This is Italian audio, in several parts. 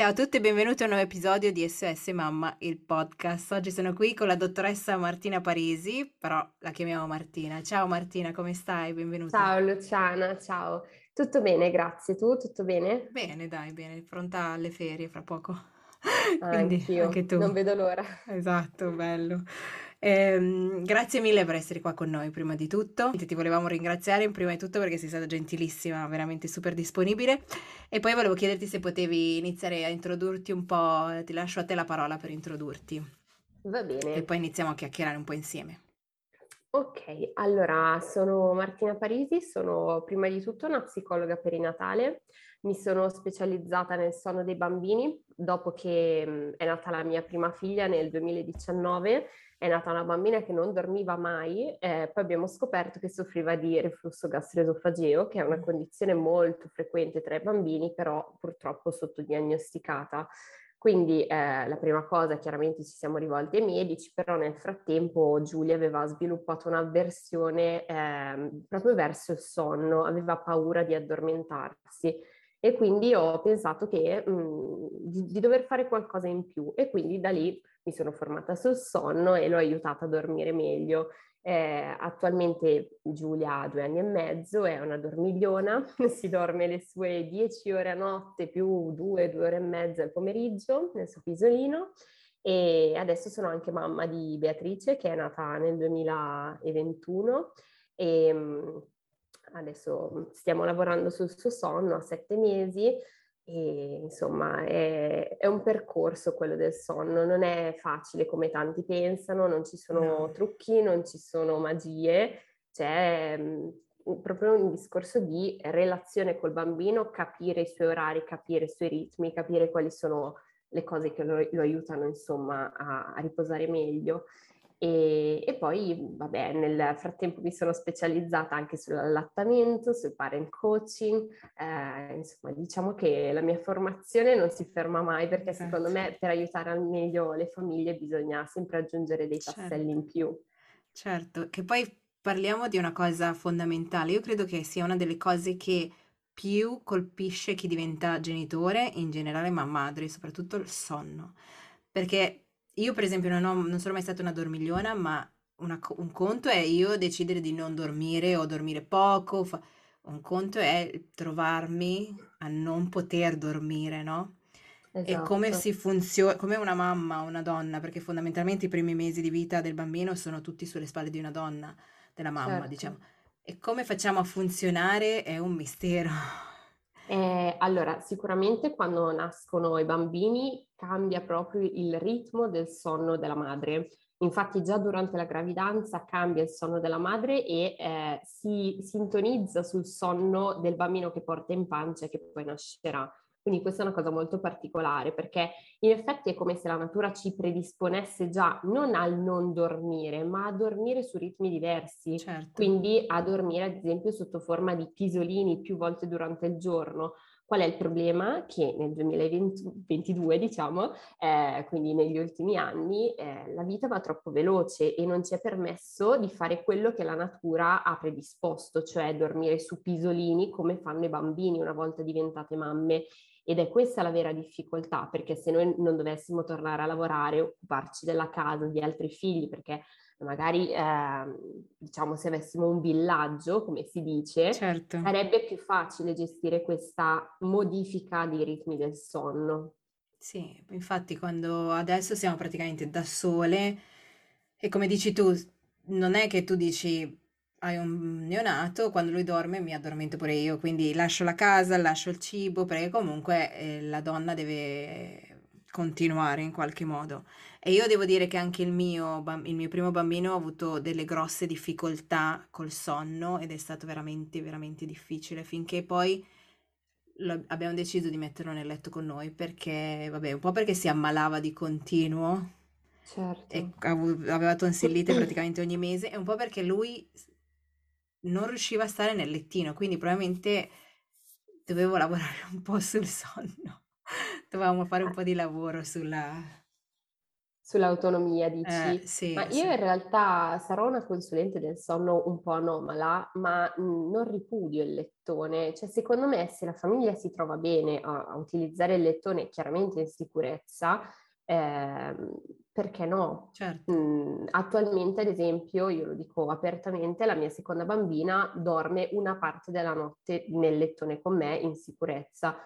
Ciao a tutti e benvenuti a un nuovo episodio di SOS Mamma, il podcast. Oggi sono qui con la dottoressa Martina Parisi, però la chiamiamo Martina. Ciao Martina, come stai? Benvenuta. Ciao Luciana, ciao. Tutto bene, grazie. Tu tutto bene? Bene, dai, bene. Pronta alle ferie fra poco. Quindi, Anch'io, anche tu. non vedo l'ora. Esatto, bello. Eh, grazie mille per essere qua con noi prima di tutto. Ti volevamo ringraziare prima di tutto perché sei stata gentilissima, veramente super disponibile. E poi volevo chiederti se potevi iniziare a introdurti un po', ti lascio a te la parola per introdurti. Va bene. E poi iniziamo a chiacchierare un po' insieme. Ok, allora sono Martina Parisi, sono prima di tutto una psicologa perinatale, mi sono specializzata nel sonno dei bambini dopo che è nata la mia prima figlia nel 2019 è nata una bambina che non dormiva mai, eh, poi abbiamo scoperto che soffriva di reflusso gastroesofageo, che è una mm. condizione molto frequente tra i bambini, però purtroppo sottodiagnosticata. Quindi eh, la prima cosa, chiaramente ci siamo rivolti ai medici, però nel frattempo Giulia aveva sviluppato un'avversione eh, proprio verso il sonno, aveva paura di addormentarsi e quindi ho pensato che, mh, mm, di, di, dover fare qualcosa in più. E quindi da lì mi sono formata sul sonno e l'ho aiutata a dormire meglio. Eh, attualmente Giulia ha due anni e mezzo, è una dormigliona, si dorme le sue dieci ore a notte più due, due ore e mezza al pomeriggio nel suo pisolino. E adesso sono anche mamma di Beatrice che è nata nel 2021 e adesso stiamo lavorando sul suo sonno a sette mesi e insomma è, è, un percorso quello del sonno, non è facile come tanti pensano, non ci sono no. trucchi, non ci sono magie, c'è mh, proprio un discorso di relazione col bambino, capire i suoi orari, capire i suoi ritmi, capire quali sono le cose che lo, lo aiutano insomma a, a riposare meglio. E, e, poi, vabbè, nel frattempo mi sono specializzata anche sull'allattamento, sul parent coaching, eh, insomma, diciamo che la mia formazione non si ferma mai perché certo. secondo me per aiutare al meglio le famiglie bisogna sempre aggiungere dei tasselli certo. in più. Certo, che poi parliamo di una cosa fondamentale. Io credo che sia una delle cose che più colpisce chi diventa genitore, in generale ma madre, soprattutto il sonno. Perché io per esempio non, ho, non sono mai stata una dormigliona, ma una, un conto è io decidere di non dormire o dormire poco, fa, un conto è trovarmi a non poter dormire, no? Esatto. E come si funziona, come una mamma, una donna, perché fondamentalmente i primi mesi di vita del bambino sono tutti sulle spalle di una donna, della mamma, certo. diciamo. E come facciamo a funzionare è un mistero. Eh, allora, sicuramente quando nascono i bambini cambia proprio il ritmo del sonno della madre. Infatti già durante la gravidanza cambia il sonno della madre e eh, si sintonizza sul sonno del bambino che porta in pancia e che poi nascerà. Quindi questa è una cosa molto particolare perché in effetti è come se la natura ci predisponesse già non al non dormire, ma a dormire su ritmi diversi. Certo. Quindi a dormire ad esempio sotto forma di pisolini più volte durante il giorno. Qual è il problema? Che nel 2022, diciamo, eh, quindi negli ultimi anni, eh, la vita va troppo veloce e non ci è permesso di fare quello che la natura ha predisposto, cioè dormire su pisolini come fanno i bambini una volta diventate mamme. Ed è questa la vera difficoltà, perché se noi non dovessimo tornare a lavorare, occuparci della casa, di altri figli, perché magari eh, diciamo se avessimo un villaggio, come si dice, certo. sarebbe più facile gestire questa modifica dei ritmi del sonno. Sì, infatti quando adesso siamo praticamente da sole e come dici tu, non è che tu dici hai un neonato, quando lui dorme mi addormento pure io, quindi lascio la casa, lascio il cibo, perché comunque eh, la donna deve continuare in qualche modo. E io devo dire che anche il mio, il mio primo bambino ha avuto delle grosse difficoltà col sonno ed è stato veramente, veramente difficile finché poi abbiamo deciso di metterlo nel letto con noi perché, vabbè, un po' perché si ammalava di continuo e Certo. aveva tonsillite praticamente ogni mese e un po' perché lui non riusciva a stare nel lettino, quindi probabilmente dovevo lavorare un po' sul sonno. Dovevamo fare un Eh, po' di lavoro sulla... Sull'autonomia Eh, dici? sì, Ma io sì. in realtà sarò una consulente del sonno un po' anomala, ma non ripudio il lettone. Cioè, secondo me, se la famiglia si trova bene a, a utilizzare il lettone chiaramente in sicurezza, ehm, perché no? Certo, Mm, attualmente, ad esempio, io lo dico apertamente, la mia seconda bambina dorme una parte della notte nel lettone con me in sicurezza.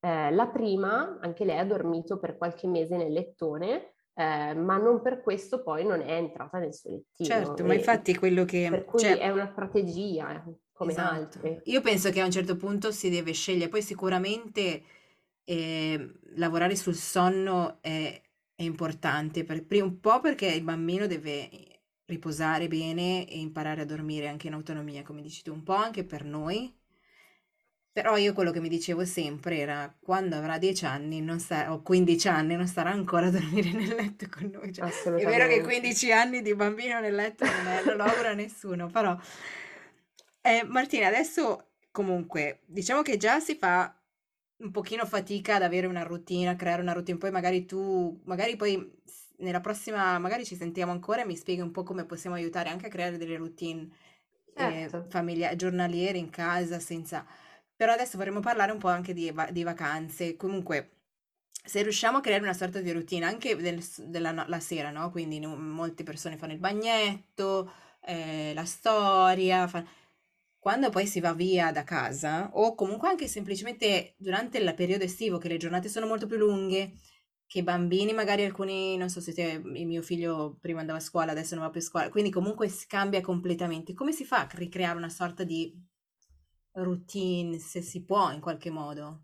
Eh, la prima, anche lei ha dormito per qualche mese nel lettone, eh, ma non per questo poi non è entrata nel suo lettino. certo, ma E infatti quello per che... cui Cioè, è una strategia, eh, come esatto. altre. Io penso che a un certo punto si deve scegliere, poi sicuramente eh, lavorare sul sonno è, è importante, per, un po' perché il bambino deve riposare bene e imparare a dormire anche in autonomia, come dici tu, un po' anche per noi. Però io quello che mi dicevo sempre era quando avrà 10 anni non sta- o 15 anni non starà ancora a dormire nel letto con noi. Cioè, è vero che Assolutamente. 15 anni di bambino nel letto non, è- lo auguro a nessuno, però eh, Martina, adesso comunque diciamo che già si fa un pochino fatica ad avere una routine, a creare una routine, poi magari tu, magari poi nella prossima, magari ci sentiamo ancora e mi spieghi un po' come possiamo aiutare anche a creare delle routine eh, Certo. familiari, giornaliere in casa, senza... Però adesso vorremmo parlare un po' anche di, va- di vacanze. Comunque, se riusciamo a creare una sorta di routine anche del- della la sera, no? Quindi no- molte persone fanno il bagnetto, eh, la storia, fa- quando poi si va via da casa, o comunque anche semplicemente durante il periodo estivo, che le giornate sono molto più lunghe, che i bambini, magari alcuni, non so se te, mio figlio prima andava a scuola, adesso non va più a scuola, quindi comunque si cambia completamente. Come si fa a ricreare una sorta di routine, se si può in qualche modo?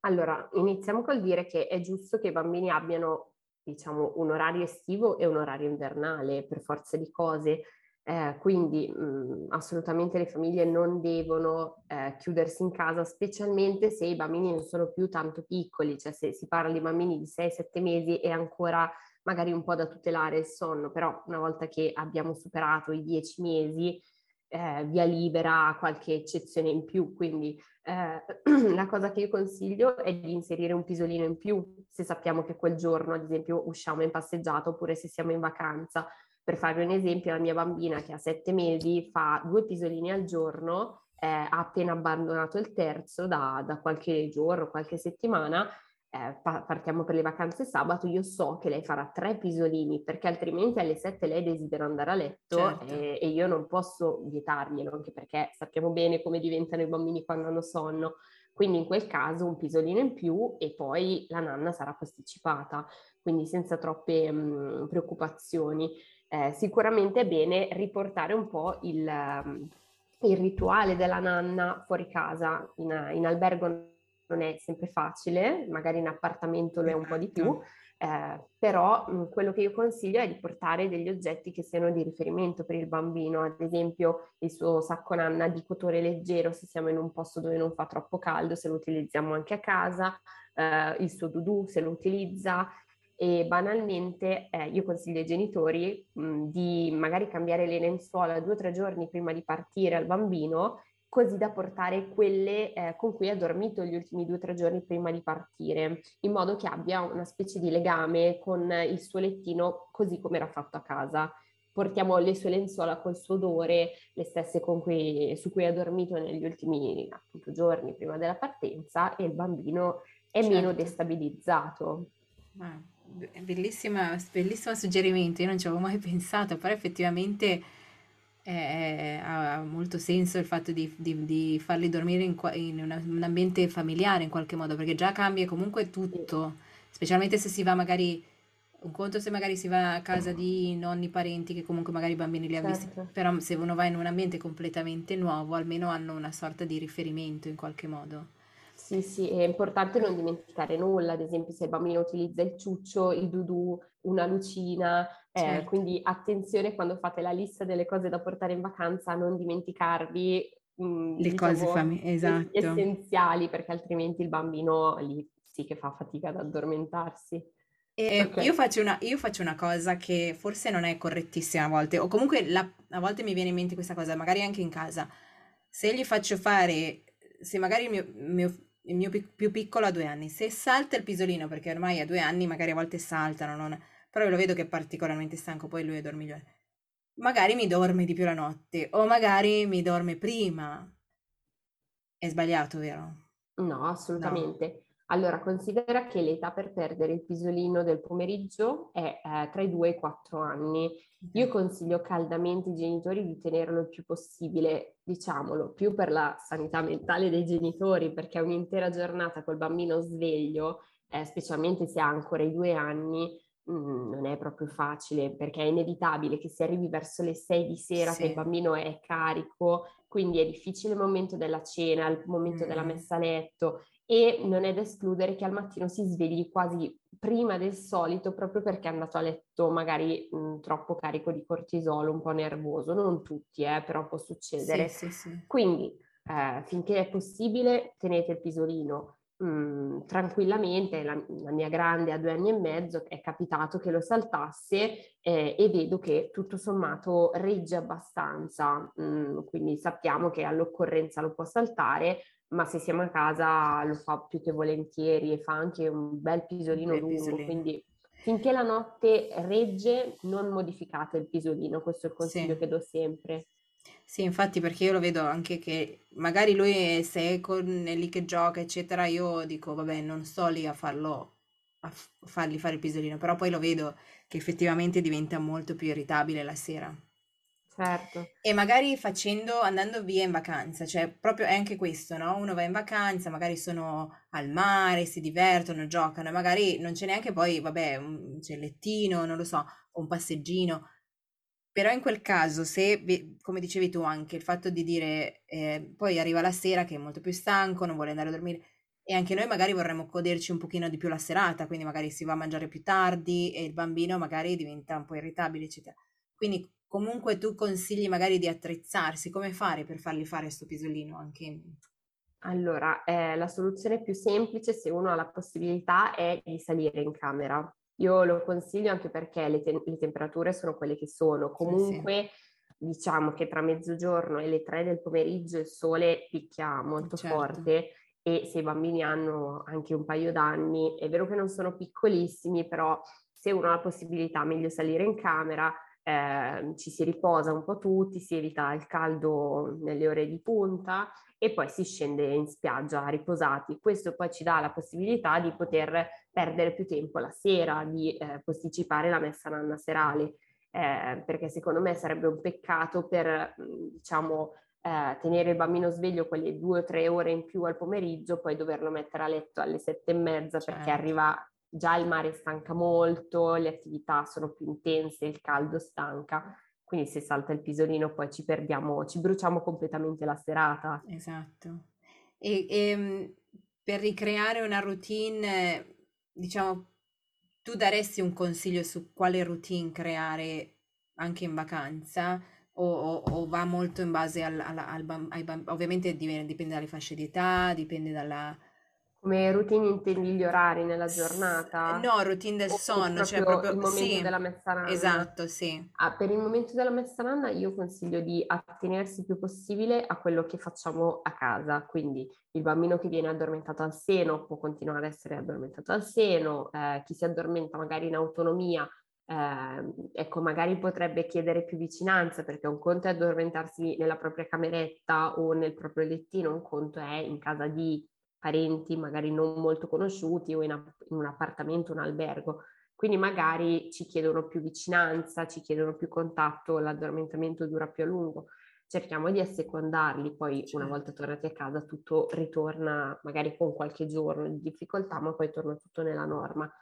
Allora, iniziamo col dire che è giusto che i bambini abbiano, diciamo, un orario estivo e un orario invernale per forza di cose. Eh, quindi mh, assolutamente le famiglie non devono eh, chiudersi in casa, specialmente se i bambini non sono più tanto piccoli, cioè se si parla di bambini di 6-7 mesi è ancora magari un po' da tutelare il sonno, però una volta che abbiamo superato i 10 mesi, eh, via libera a qualche eccezione in più, quindi eh, la cosa che io consiglio è di inserire un pisolino in più se sappiamo che quel giorno, ad esempio, usciamo in passeggiata oppure se siamo in vacanza. Per farvi un esempio, la mia bambina che ha sette mesi fa due pisolini al giorno, eh, ha appena abbandonato il terzo da, da qualche giorno, qualche settimana. Eh, pa- partiamo per le vacanze sabato, io so che lei farà tre pisolini perché altrimenti alle sette lei desidera andare a letto Certo. e, e io non posso vietarglielo, anche perché sappiamo bene come diventano i bambini quando hanno sonno. Quindi in quel caso un pisolino in più e poi la nanna sarà posticipata, quindi senza troppe mh, preoccupazioni. Eh, sicuramente è bene riportare un po' il, um, il rituale della nanna fuori casa. In, in albergo non è sempre facile, magari in appartamento lo è un po' di più, Esatto. eh, però mh, quello che io consiglio è di portare degli oggetti che siano di riferimento per il bambino, ad esempio il suo sacco nanna di cotone leggero se siamo in un posto dove non fa troppo caldo, se lo utilizziamo anche a casa, eh, il suo dudù se lo utilizza e banalmente eh, io consiglio ai genitori mh, di magari cambiare le lenzuola due o tre giorni prima di partire al bambino così da portare quelle eh, con cui ha dormito gli ultimi due o tre giorni prima di partire, in modo che abbia una specie di legame con il suo lettino così come era fatto a casa. Portiamo le sue lenzuola col suo odore, le stesse cui, su cui ha dormito negli ultimi appunto, giorni prima della partenza e il bambino è certo. meno destabilizzato. Ah, bellissima, bellissimo suggerimento, io non ci avevo mai pensato, però effettivamente eh, ha molto senso il fatto di, di, di farli dormire in, in una, un ambiente familiare in qualche modo, perché già cambia comunque tutto, specialmente se si va magari, un conto se magari si va a casa di nonni, parenti che comunque magari i bambini li certo. ha visti, però se uno va in un ambiente completamente nuovo, almeno hanno una sorta di riferimento in qualche modo. Sì, sì, è importante non dimenticare nulla, ad esempio se il bambino utilizza il ciuccio, il dudù, una lucina, eh, certo. quindi attenzione quando fate la lista delle cose da portare in vacanza non dimenticarvi mh, mm, le diciamo, cose fam- esatto. essenziali perché altrimenti il bambino lì sì che fa fatica ad addormentarsi. E okay. io, faccio una, io, faccio una, cosa che forse non è correttissima a volte, o comunque la, a volte mi viene in mente questa cosa, magari anche in casa. Se gli faccio fare, se magari il mio, mio, il mio più piccolo ha due anni, se salta il pisolino, perché ormai a due anni magari a volte saltano, non, però io lo vedo che è particolarmente stanco, poi lui è dormiglione. Magari mi dorme di più la notte, o magari mi dorme prima. È sbagliato, vero? No, assolutamente. No. Allora, considera che l'età per perdere il pisolino del pomeriggio è eh, tra i 2 e i 4 anni. Io consiglio caldamente ai genitori di tenerlo il più possibile, diciamolo, più per la sanità mentale dei genitori, perché un'intera giornata col bambino sveglio, eh, specialmente se ha ancora i due anni, mh, mm, non è proprio facile, perché è inevitabile che si arrivi verso le 6 di sera sì. che il bambino è carico, quindi è difficile il momento della cena, il momento mm. della messa a letto e non è da escludere che al mattino si svegli quasi prima del solito proprio perché è andato a letto magari mh, troppo carico di cortisolo, un po' nervoso, non tutti, eh, però può succedere. Sì, sì, sì. Quindi eh, finché è possibile tenete il pisolino mh, tranquillamente, la, la, mia grande a due anni e mezzo è capitato che lo saltasse eh, e vedo che tutto sommato regge abbastanza, mh, quindi sappiamo che all'occorrenza lo può saltare, ma se siamo a casa lo fa più che volentieri e fa anche un bel pisolino bel lungo, pisolino. quindi finché la notte regge non modificate il pisolino, questo è il consiglio sì. che do sempre. Sì, infatti perché io lo vedo anche che magari lui se è, lì che gioca, eccetera, io dico vabbè non sto lì a farlo, a fargli fare il pisolino, però poi lo vedo che effettivamente diventa molto più irritabile la sera. Certo. E magari facendo, andando via in vacanza, cioè proprio è anche questo, no? Uno va in vacanza, magari sono al mare, si divertono, giocano, magari non c'è neanche poi, vabbè, un cellettino, non lo so, un passeggino. Però in quel caso, se, come dicevi tu anche, il fatto di dire, eh, poi arriva la sera che è molto più stanco, non vuole andare a dormire, e anche noi magari vorremmo goderci un pochino di più la serata, quindi magari si va a mangiare più tardi e il bambino magari diventa un po' irritabile, eccetera. Quindi comunque tu consigli magari di attrezzarsi, come fare per fargli fare questo pisolino anche? Allora, eh, la soluzione più semplice, se uno ha la possibilità, è di salire in camera. Io lo consiglio anche perché le, te- le temperature sono quelle che sono. Comunque, sì, sì. diciamo che tra mezzogiorno e le tre del pomeriggio il sole picchia molto certo. forte e se i bambini hanno anche un paio d'anni, è vero che non sono piccolissimi, però se uno ha la possibilità, meglio salire in camera eh, ci si riposa un po' tutti, si evita il caldo nelle ore di punta e poi si scende in spiaggia riposati. Questo poi ci dà la possibilità di poter perdere più tempo la sera, di eh, posticipare la messa nanna serale, eh, perché secondo me sarebbe un peccato per, diciamo, eh, tenere il bambino sveglio quelle due o tre ore in più al pomeriggio, poi doverlo mettere a letto alle sette e mezza certo. perché arriva già il mare stanca molto, le attività sono più intense, il caldo stanca, quindi se salta il pisolino poi ci perdiamo, ci bruciamo completamente la serata. Esatto. E, e ehm, per ricreare una routine, diciamo, tu daresti un consiglio su quale routine creare anche in vacanza? O, o, o va molto in base al, al, al, ai bambini? Ovviamente dipende dalle fasce di età, dipende dalla, come routine intendi gli orari nella giornata? No, routine del sonno, cioè proprio il momento sì, della messa nanna? Esatto, sì. Ah, per il momento della messa nanna io consiglio di attenersi il più possibile a quello che facciamo a casa, quindi il bambino che viene addormentato al seno può continuare ad essere addormentato al seno, eh, chi si addormenta magari in autonomia eh, ecco, magari potrebbe chiedere più vicinanza perché un conto è addormentarsi nella propria cameretta o nel proprio lettino, un conto è in casa di parenti magari non molto conosciuti o in, in un appartamento, un albergo. Quindi magari ci chiedono più vicinanza, ci chiedono più contatto, l'addormentamento dura più a lungo. Cerchiamo di assecondarli, poi certo. una volta tornati a casa tutto ritorna magari con qualche giorno di difficoltà, ma poi torna tutto nella norma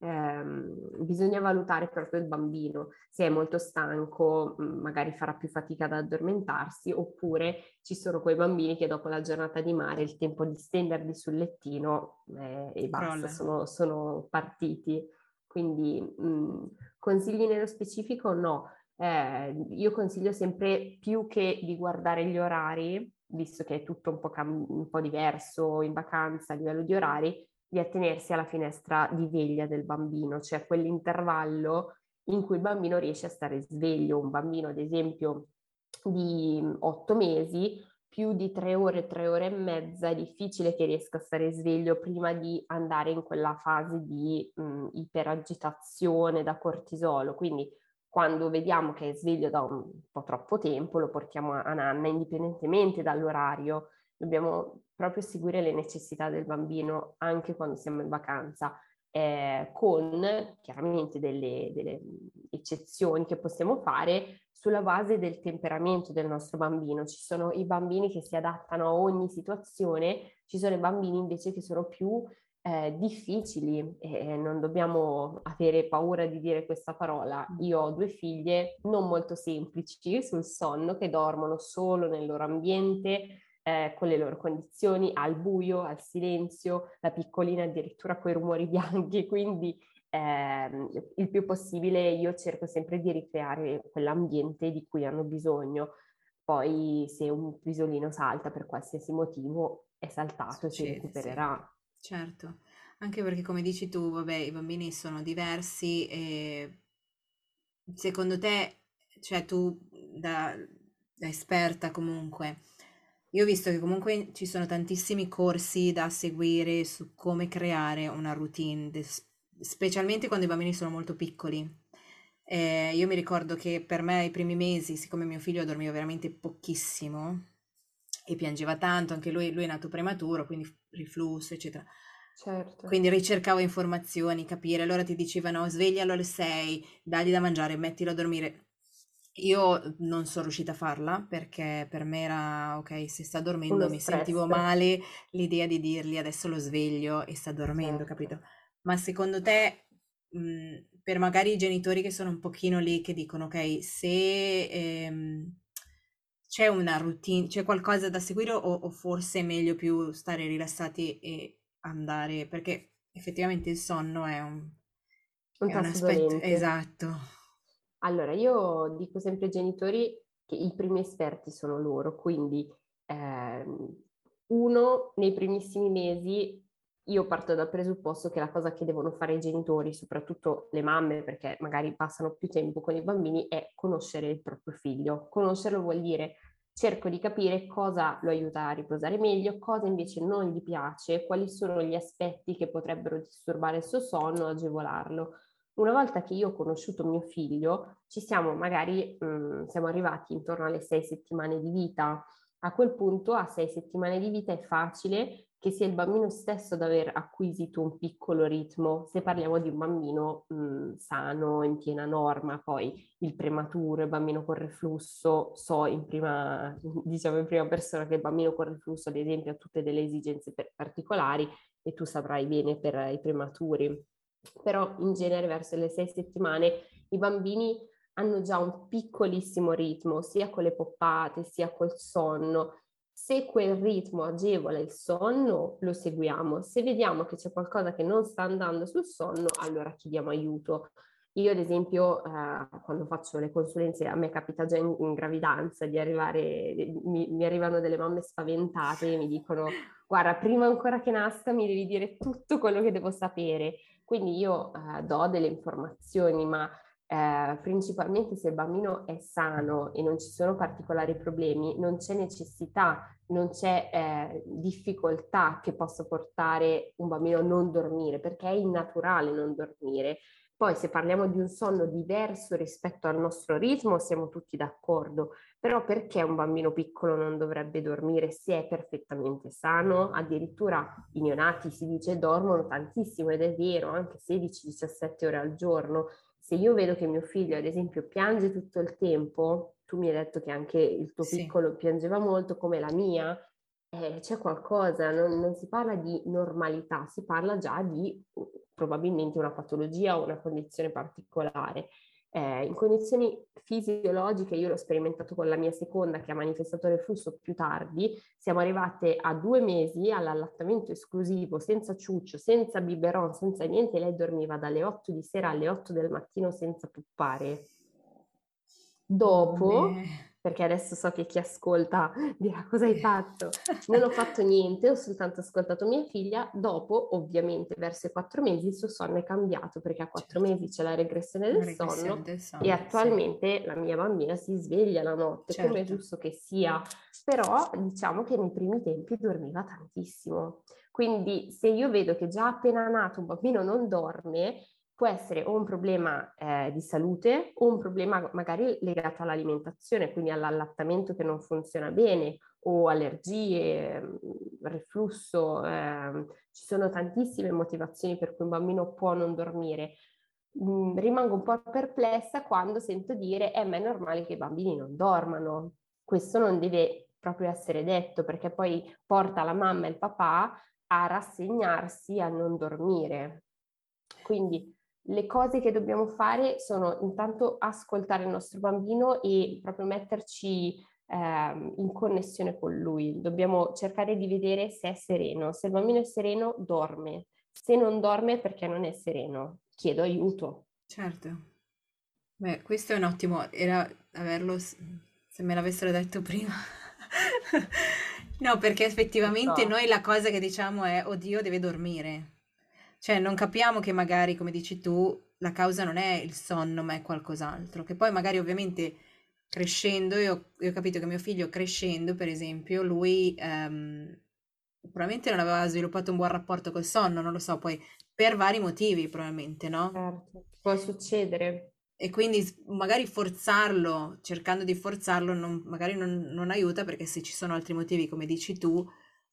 ehm, bisogna valutare proprio il bambino, se è molto stanco magari farà più fatica ad addormentarsi oppure ci sono quei bambini che dopo la giornata di mare il tempo di stenderli sul lettino eh, e basta, sono, sono, partiti. Quindi mh, consigli nello specifico no, eh, io consiglio sempre più che di guardare gli orari, visto che è tutto un po', cam- un po' diverso in vacanza a livello di orari, di attenersi alla finestra di veglia del bambino, cioè quell'intervallo in cui il bambino riesce a stare sveglio. Un bambino, ad esempio, di otto mesi, più di tre ore, tre ore e mezza, è difficile che riesca a stare sveglio prima di andare in quella fase di mh, iperagitazione da cortisolo. Quindi quando vediamo che è sveglio da un po' troppo tempo, lo portiamo a nanna indipendentemente dall'orario. Dobbiamo proprio seguire le necessità del bambino anche quando siamo in vacanza, eh, con chiaramente delle, delle eccezioni che possiamo fare sulla base del temperamento del nostro bambino. Ci sono i bambini che si adattano a ogni situazione, ci sono i bambini invece che sono più eh, difficili e non dobbiamo avere paura di dire questa parola. Mm. Io ho due figlie non molto semplici sul sonno che dormono solo nel loro ambiente, eh, con le loro condizioni, al buio, al silenzio, la piccolina addirittura con i rumori bianchi, quindi eh, il più possibile io cerco sempre di ricreare quell'ambiente di cui hanno bisogno. Poi se un pisolino salta per qualsiasi motivo è saltato e si recupererà. Sì. Certo, anche perché come dici tu, vabbè, i bambini sono diversi e secondo te, cioè tu da, da esperta comunque, io ho visto che comunque ci sono tantissimi corsi da seguire su come creare una routine, specialmente quando i bambini sono molto piccoli. Eh, io mi ricordo che per me i primi mesi, siccome mio figlio dormiva veramente pochissimo e piangeva tanto, anche lui, lui è nato prematuro, quindi riflusso, eccetera. Certo. Quindi ricercavo informazioni, capire. Allora ti dicevano sveglialo alle 6, dagli da mangiare, mettilo a dormire. Io non sono riuscita a farla perché per me era ok, se sta dormendo Uno mi stress. sentivo male l'idea di dirgli adesso lo sveglio e sta dormendo, certo. capito? Ma secondo te, mh, per magari i genitori che sono un pochino lì che dicono ok, se ehm, c'è una routine, c'è qualcosa da seguire o, o forse è meglio più stare rilassati e andare, perché effettivamente il sonno è un, un è un aspetto dolente. esatto. Allora, io dico sempre ai genitori che i primi esperti sono loro, quindi eh, uno nei primissimi mesi io parto dal presupposto che la cosa che devono fare i genitori, soprattutto le mamme, perché magari passano più tempo con i bambini, è conoscere il proprio figlio. Conoscerlo vuol dire cerco di capire cosa lo aiuta a riposare meglio, cosa invece non gli piace, quali sono gli aspetti che potrebbero disturbare il suo sonno, agevolarlo. Una volta che io ho conosciuto mio figlio, ci siamo magari, mh, mm, siamo arrivati intorno alle sei settimane di vita. A quel punto, a sei settimane di vita, è facile che sia il bambino stesso ad aver acquisito un piccolo ritmo, se parliamo di un bambino mh, mm, sano, in piena norma, poi il prematuro, il bambino con reflusso, so in prima, diciamo in prima persona che il bambino con reflusso ad esempio ha tutte delle esigenze particolari e tu saprai bene per i prematuri. Però in genere verso le sei settimane i bambini hanno già un piccolissimo ritmo, sia con le poppate, sia col sonno, se quel ritmo agevola il sonno, lo seguiamo. Se vediamo che c'è qualcosa che non sta andando sul sonno, allora chiediamo aiuto. Io ad esempio eh, quando faccio le consulenze a me capita già in, in gravidanza di arrivare, mi, mi, arrivano delle mamme spaventate e mi dicono guarda prima ancora che nasca mi devi dire tutto quello che devo sapere. Quindi io eh, do delle informazioni ma eh, principalmente se il bambino è sano e non ci sono particolari problemi, non c'è necessità, non c'è eh, difficoltà che possa portare un bambino a non dormire, perché è innaturale non dormire. Poi se parliamo di un sonno diverso rispetto al nostro ritmo, siamo tutti d'accordo, però perché un bambino piccolo non dovrebbe dormire se è perfettamente sano? Addirittura i neonati si dice dormono tantissimo ed è vero, anche 16-17 ore al giorno, se io vedo che mio figlio, ad esempio, piange tutto il tempo, tu mi hai detto che anche il tuo sì. piccolo piangeva molto come la mia, eh, c'è qualcosa, non, non, si parla di normalità, si parla già di probabilmente una patologia o una condizione particolare. Eh, in condizioni fisiologiche, io l'ho sperimentato con la mia seconda che ha manifestato reflusso più tardi, siamo arrivate a due mesi all'allattamento esclusivo, senza ciuccio, senza biberon, senza niente, lei dormiva dalle 8 di sera alle 8 del mattino senza puppare. Dopo, perché adesso so che chi ascolta dirà cosa hai fatto. Non ho fatto niente, ho soltanto ascoltato mia figlia. Dopo, ovviamente, verso i quattro mesi il suo sonno è cambiato perché a quattro certo. mesi c'è la regressione del, regressione sonno, del sonno, e attualmente sì. la mia bambina si sveglia la notte, certo. come è giusto che sia. Però diciamo che nei primi tempi dormiva tantissimo. Quindi se io vedo che già appena nato un bambino non dorme, può essere o un problema eh, di salute o un problema magari legato all'alimentazione, quindi all'allattamento che non funziona bene o allergie, mm, reflusso. Eh, ci sono tantissime motivazioni per cui un bambino può non dormire. Mm, rimango un po' perplessa quando sento dire eh, ma è normale che i bambini non dormano. Questo non deve proprio essere detto perché poi porta la mamma e il papà a rassegnarsi a non dormire. Quindi le cose che dobbiamo fare sono intanto ascoltare il nostro bambino e proprio metterci eh, in connessione con lui. Dobbiamo cercare di vedere se è sereno. Se il bambino è sereno, dorme. Se non dorme perché non è sereno, chiedo aiuto. Certo. Beh, questo è un ottimo, era averlo, se me l'avessero detto prima. no, perché effettivamente no. noi la cosa che diciamo è, oddio, deve dormire. Cioè, non capiamo che magari, come dici tu, la causa non è il sonno, ma è qualcos'altro. Che poi magari ovviamente crescendo, io, io ho capito che mio figlio crescendo, per esempio, lui ehm, probabilmente non aveva sviluppato un buon rapporto col sonno, non lo so, poi per vari motivi probabilmente, no? Certo, può succedere. E quindi magari forzarlo, cercando di forzarlo, non, magari non, non, aiuta perché se ci sono altri motivi, come dici tu,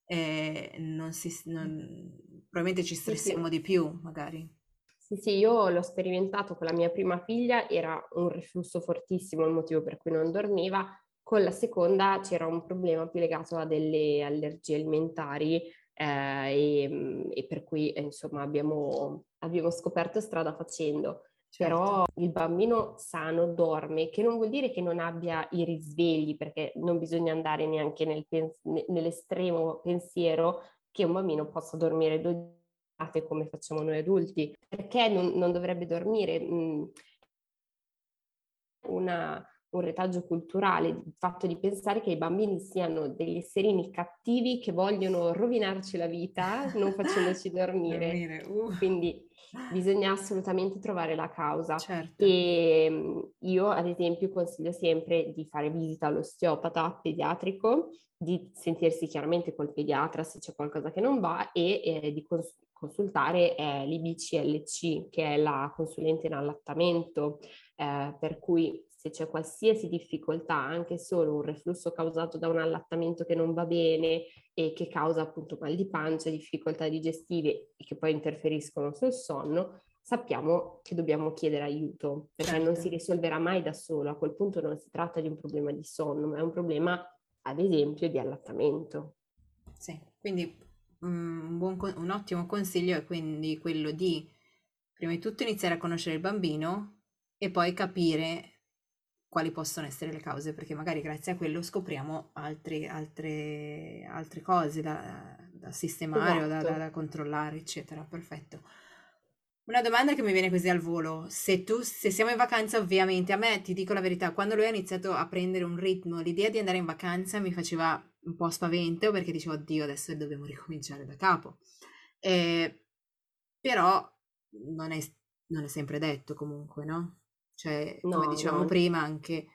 eh, non si, non, probabilmente ci stressiamo sì, sì. di più, magari. Sì, sì, io l'ho sperimentato con la mia prima figlia, era un riflusso fortissimo il motivo per cui non dormiva, con la seconda c'era un problema più legato a delle allergie alimentari eh, e, e, per cui eh, insomma abbiamo, abbiamo scoperto strada facendo. Certo. Però il bambino sano dorme, che non vuol dire che non abbia i risvegli, perché non bisogna andare neanche nel pens- nell'estremo pensiero che un bambino possa dormire 12 ore come facciamo noi adulti. Perché non, non dovrebbe dormire? Mm, una, un retaggio culturale, il fatto di pensare che i bambini siano degli esserini cattivi che vogliono rovinarci la vita non facendoci dormire. dormire uh. Quindi bisogna assolutamente trovare la causa. Certo. E io, ad esempio, consiglio sempre di fare visita all'osteopata pediatrico, di sentirsi chiaramente col pediatra se c'è qualcosa che non va e eh, di cons- consultare eh, l'IBCLC, che è la consulente in allattamento, eh, per cui se c'è qualsiasi difficoltà, anche solo un reflusso causato da un allattamento che non va bene e che causa appunto mal di pancia, difficoltà digestive e che poi interferiscono sul sonno, sappiamo che dobbiamo chiedere aiuto perché certo. non si risolverà mai da solo. A quel punto non si tratta di un problema di sonno, ma è un problema, ad esempio, di allattamento. Sì, quindi mm, un, buon, un ottimo consiglio è quindi quello di prima di tutto iniziare a conoscere il bambino e poi capire quali possono essere le cause, perché magari grazie a quello scopriamo altri, altre, altre cose da, da sistemare esatto. o da, da, da, controllare, eccetera. Perfetto. Una domanda che mi viene così al volo, se tu, se siamo in vacanza ovviamente, a me ti dico la verità, quando lui ha iniziato a prendere un ritmo, l'idea di andare in vacanza mi faceva un po' spavento perché dicevo, oddio, adesso dobbiamo ricominciare da capo. Eh, però non è, non è sempre detto comunque, no? Cioè, come no, dicevamo no. prima, anche...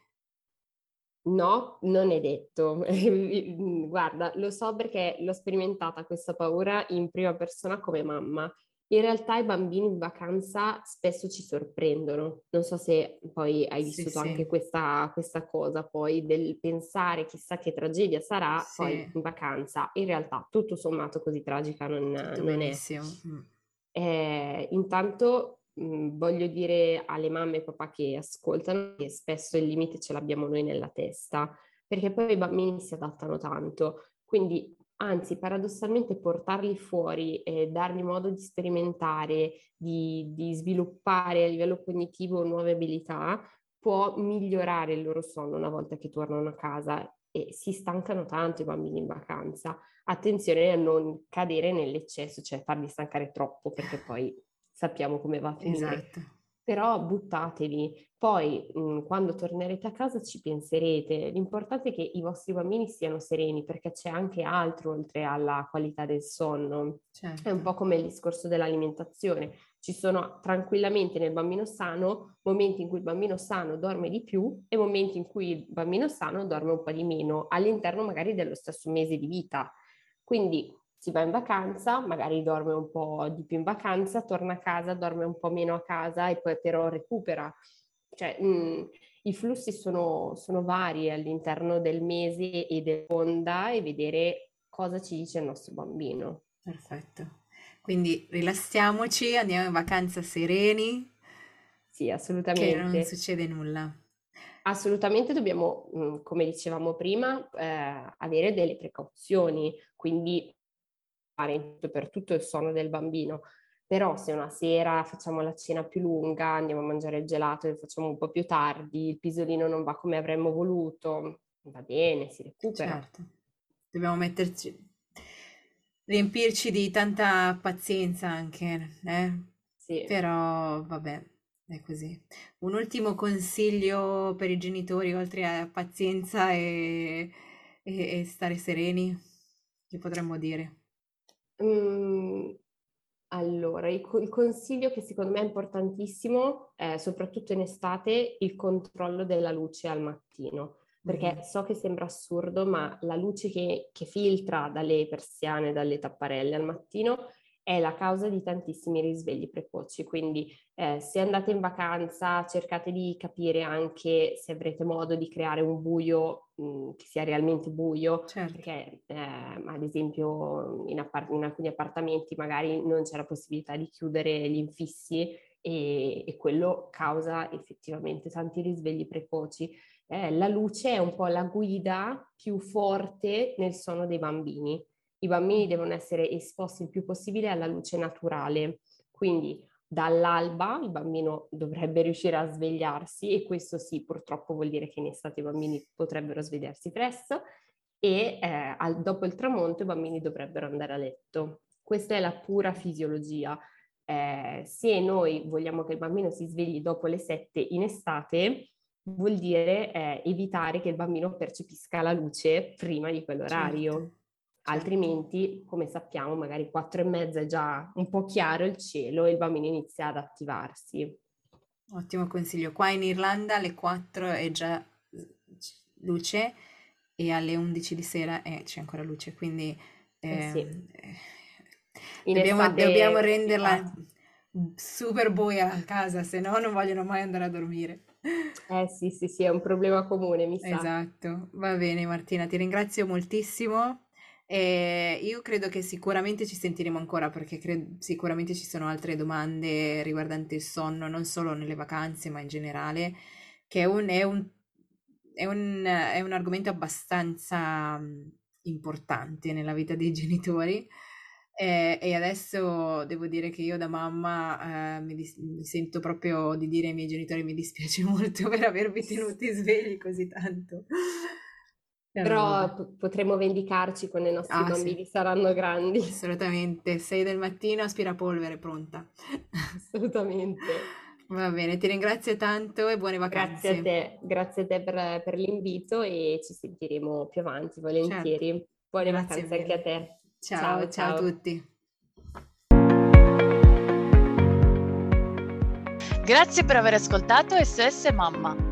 No, non è detto. Guarda, lo so perché l'ho sperimentata questa paura in prima persona come mamma. In realtà i bambini in vacanza spesso ci sorprendono. Non so se poi hai vissuto sì, anche sì. Questa, questa, cosa, poi del pensare chissà che tragedia sarà sì. poi in vacanza. In realtà tutto sommato così tragica non, non è. Mm. Eh, intanto Mhmm, voglio dire alle mamme e papà che ascoltano che spesso il limite ce l'abbiamo noi nella testa, perché poi i bambini si adattano tanto. Quindi, anzi, paradossalmente portarli fuori e dargli modo di sperimentare, di, di sviluppare a livello cognitivo nuove abilità, può migliorare il loro sonno una volta che tornano a casa e si stancano tanto i bambini in vacanza. Attenzione a non cadere nell'eccesso, cioè farli stancare troppo perché poi sappiamo come va a finire. Esatto. però buttatevi. Poi mh, quando tornerete a casa ci penserete. L'importante è che i vostri bambini siano sereni perché c'è anche altro oltre alla qualità del sonno. Certo. È un po' come il discorso dell'alimentazione. Ci sono tranquillamente nel bambino sano momenti in cui il bambino sano dorme di più e momenti in cui il bambino sano dorme un po' di meno all'interno magari dello stesso mese di vita. Quindi si va in vacanza, magari dorme un po' di più in vacanza, torna a casa, dorme un po' meno a casa e poi però recupera. Cioè, mh, mm, i flussi sono, sono vari all'interno del mese e dell'onda e vedere cosa ci dice il nostro bambino. Perfetto. Quindi rilassiamoci, andiamo in vacanza sereni. Sì, assolutamente. Che non succede nulla. Assolutamente dobbiamo, mm, come dicevamo prima, eh, avere delle precauzioni, quindi fare per tutto il sonno del bambino. Però se una sera facciamo la cena più lunga, andiamo a mangiare il gelato e facciamo un po' più tardi, il pisolino non va come avremmo voluto, va bene, si recupera. Certo, dobbiamo metterci, riempirci di tanta pazienza anche, eh? Sì. Però vabbè, è così. Un ultimo consiglio per i genitori, oltre a pazienza e, e, e stare sereni, che potremmo dire? Mhmm, allora, il il consiglio che secondo me è importantissimo è, soprattutto in estate, il controllo della luce al mattino, perché Mh. so che sembra assurdo, ma la luce che che filtra dalle persiane, dalle tapparelle al mattino è la causa di tantissimi risvegli precoci, quindi eh, se andate in vacanza cercate di capire anche se avrete modo di creare un buio mh, mm, che sia realmente buio, certo. perché eh, ad esempio in, appart- in, alcuni appartamenti magari non c'è la possibilità di chiudere gli infissi e, e quello causa effettivamente tanti risvegli precoci. Eh, la luce è un po' la guida più forte nel sonno dei bambini i bambini devono essere esposti il più possibile alla luce naturale, quindi dall'alba il bambino dovrebbe riuscire a svegliarsi e questo sì, purtroppo vuol dire che in estate i bambini potrebbero svegliarsi presto e eh, al, dopo il tramonto i bambini dovrebbero andare a letto. Questa è la pura fisiologia. Eh, se noi vogliamo che il bambino si svegli dopo le 7 in estate, vuol dire eh, evitare che il bambino percepisca la luce prima di quell'orario. Certo. Certo. Altrimenti, come sappiamo, magari quattro e mezza è già un po' chiaro il cielo e il bambino inizia ad attivarsi. Ottimo consiglio. Qua in Irlanda alle 4 è già luce e alle 11 di sera eh, c'è ancora luce, quindi eh, eh sì. eh, dobbiamo, estate... dobbiamo, renderla super buia a casa, se no non vogliono mai andare a dormire. Eh sì, sì, sì, è un problema comune, mi sa. Esatto, va bene Martina, ti ringrazio moltissimo e io credo che sicuramente ci sentiremo ancora perché cre- sicuramente ci sono altre domande riguardanti il sonno, non solo nelle vacanze, ma in generale, che è un, è un, è un, è un argomento abbastanza importante nella vita dei genitori. E, e adesso devo dire che io da mamma eh, mi, dis- mi, sento proprio di dire ai miei genitori mi dispiace molto per avervi tenuti svegli così tanto. Però p- potremo vendicarci quando i nostri ah, bambini sì. saranno grandi. Assolutamente, 6 del mattino, aspirapolvere pronta. Assolutamente. Va bene, ti ringrazio tanto e buone vacanze. Grazie a te, grazie a te per, per l'invito e ci sentiremo più avanti, volentieri. Certo. Buone grazie vacanze anche a te. Ciao, ciao, ciao a tutti. Grazie per aver ascoltato SOS Mamma.